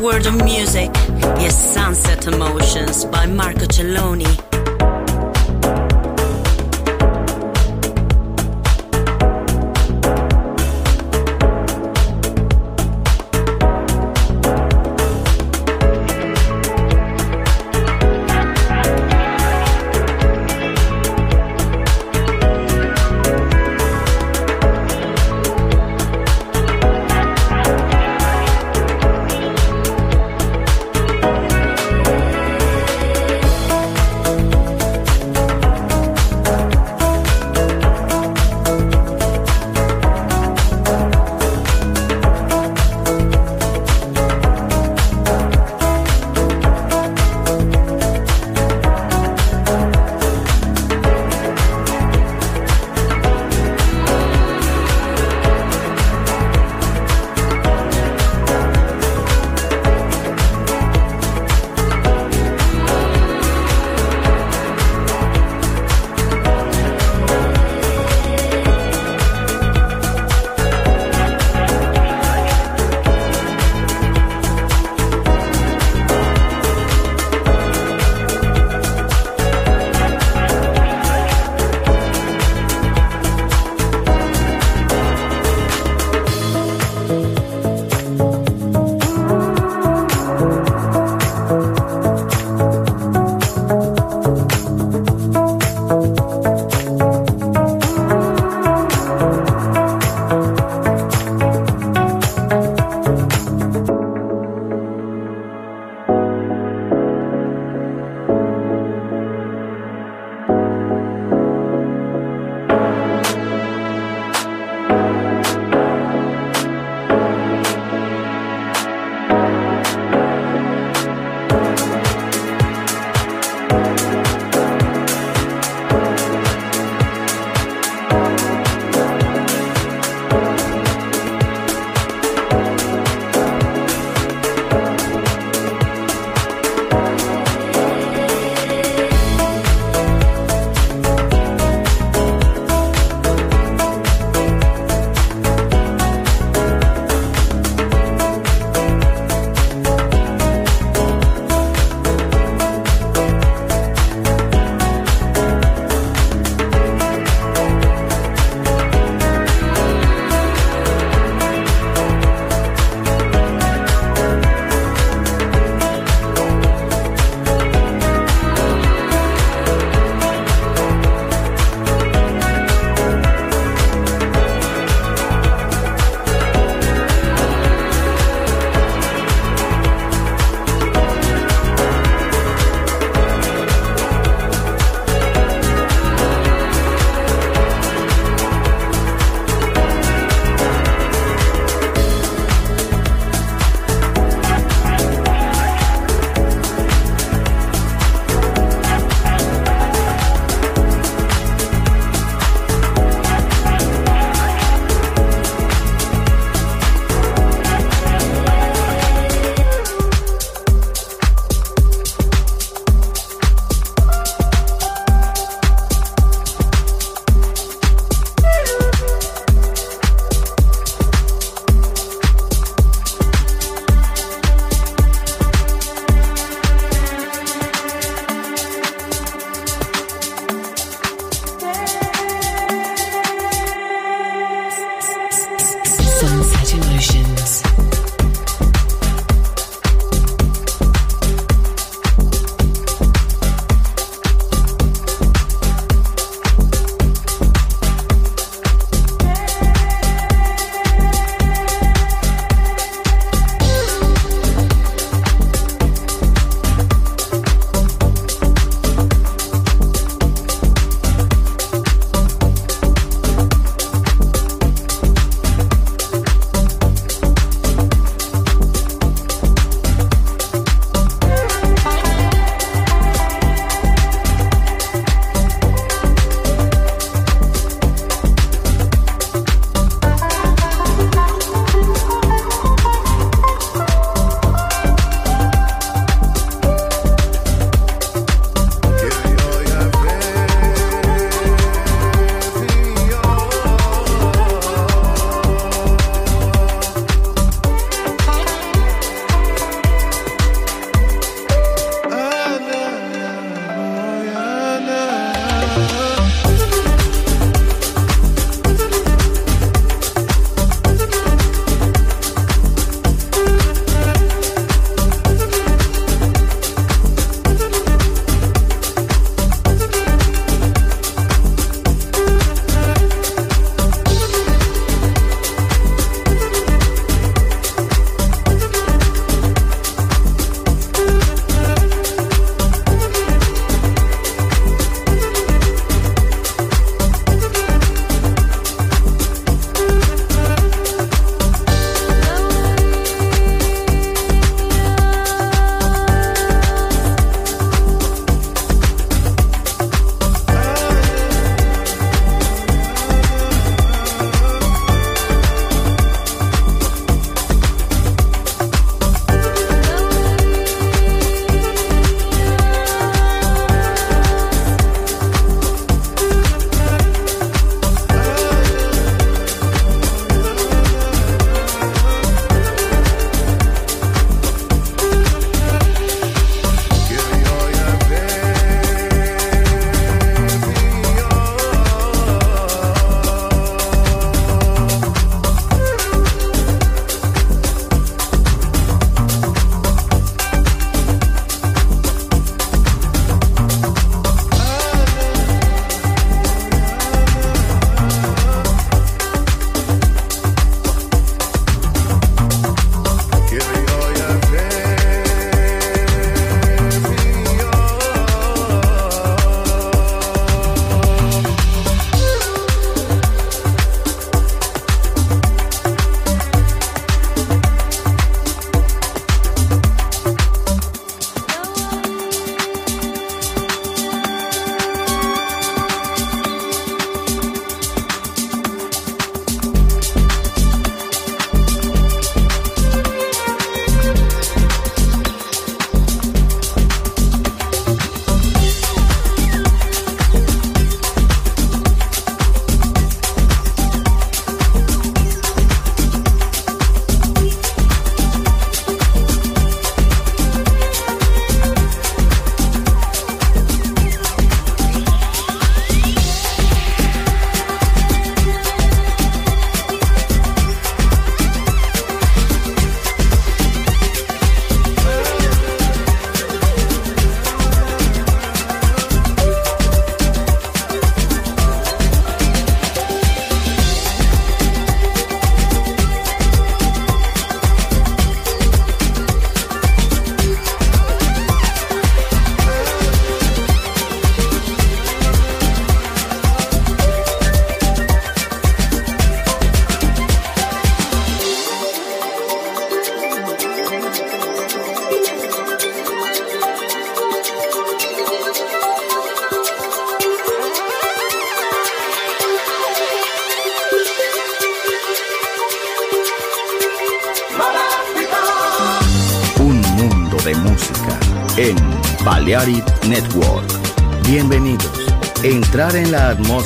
world of music is Sunset Emotions by Marco Celloni.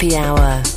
Happy hour.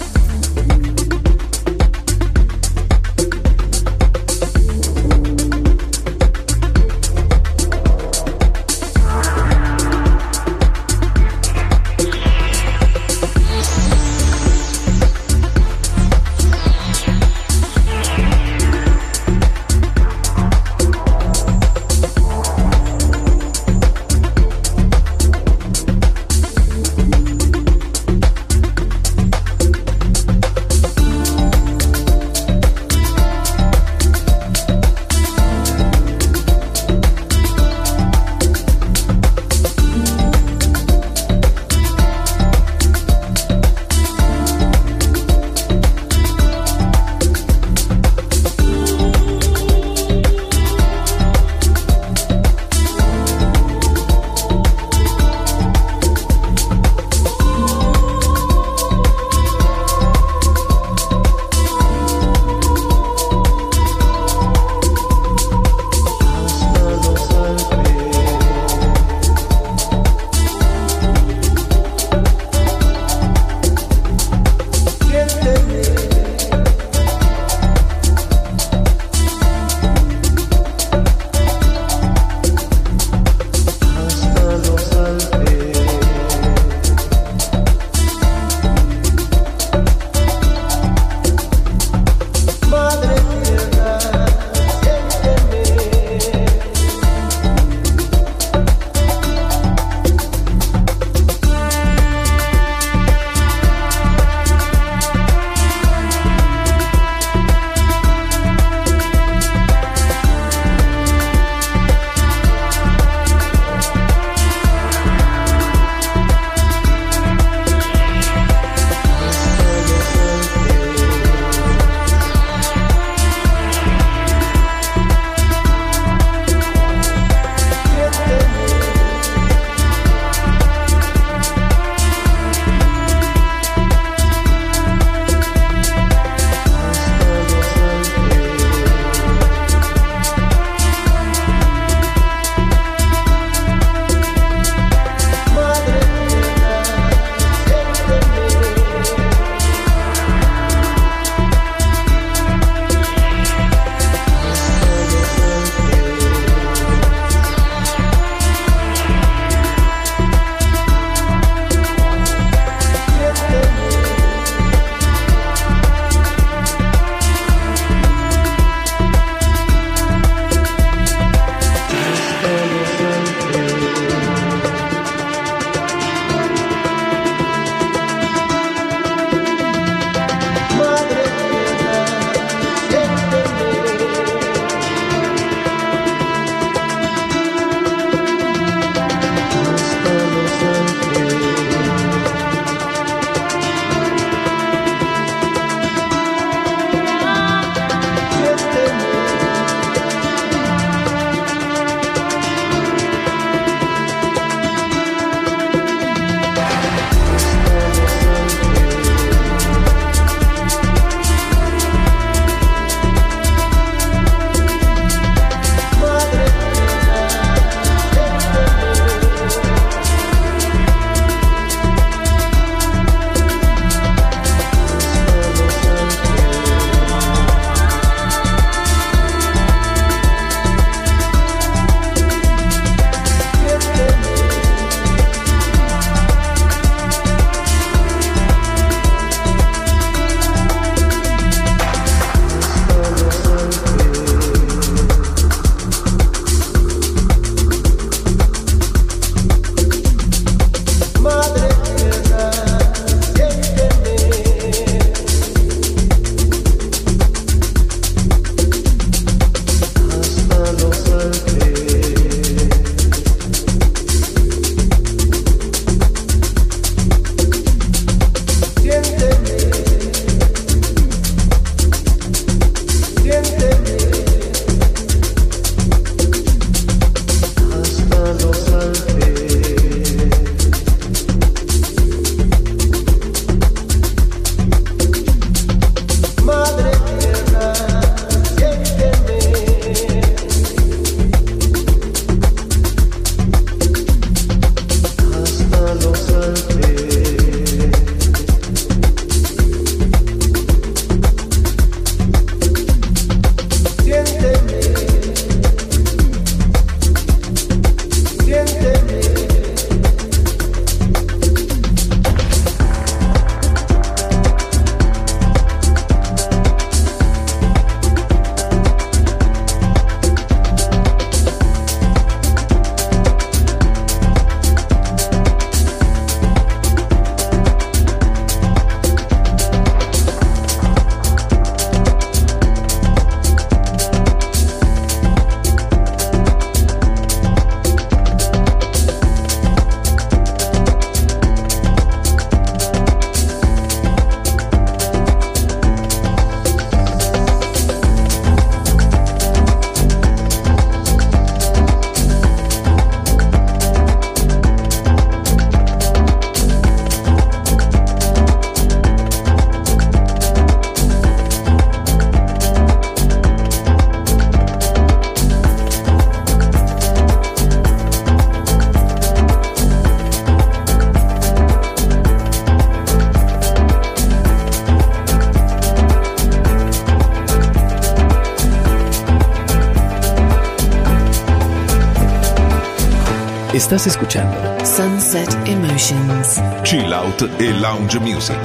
Estás escuchando Sunset Emotions. Chill Out e Lounge Music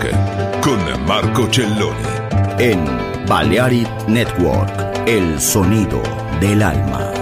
con Marco Celloni. En Balearic Network, el sonido del alma.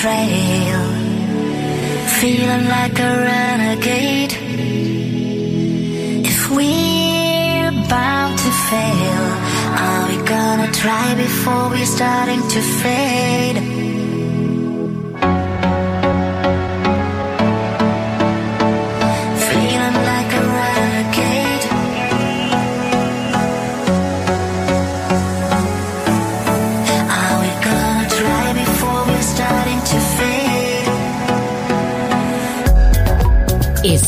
trail, feeling like a renegade. If we're bound to fail, are we gonna try before we're starting to fade?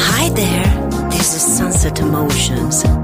Hi there, this is Sunset Emotions.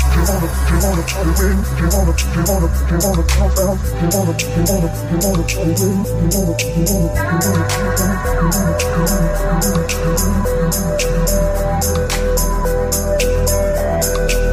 wanna, you wanna, you wanna to you wanna, you wanna, you wanna you wanna, you wanna, you wanna to you wanna, you wanna, you wanna you wanna, you wanna, you wanna to you wanna, you wanna, you wanna to.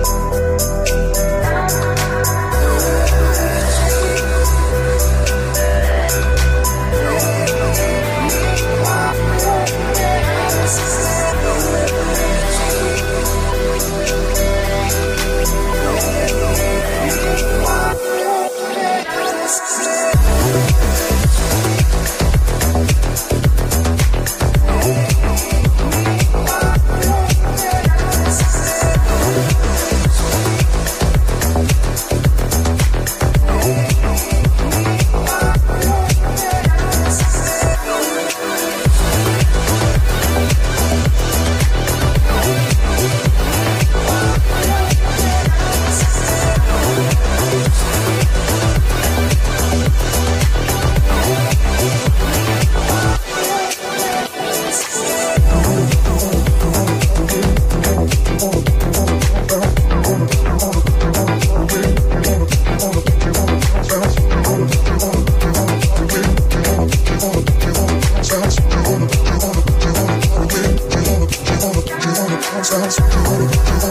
control. I'm trying to it.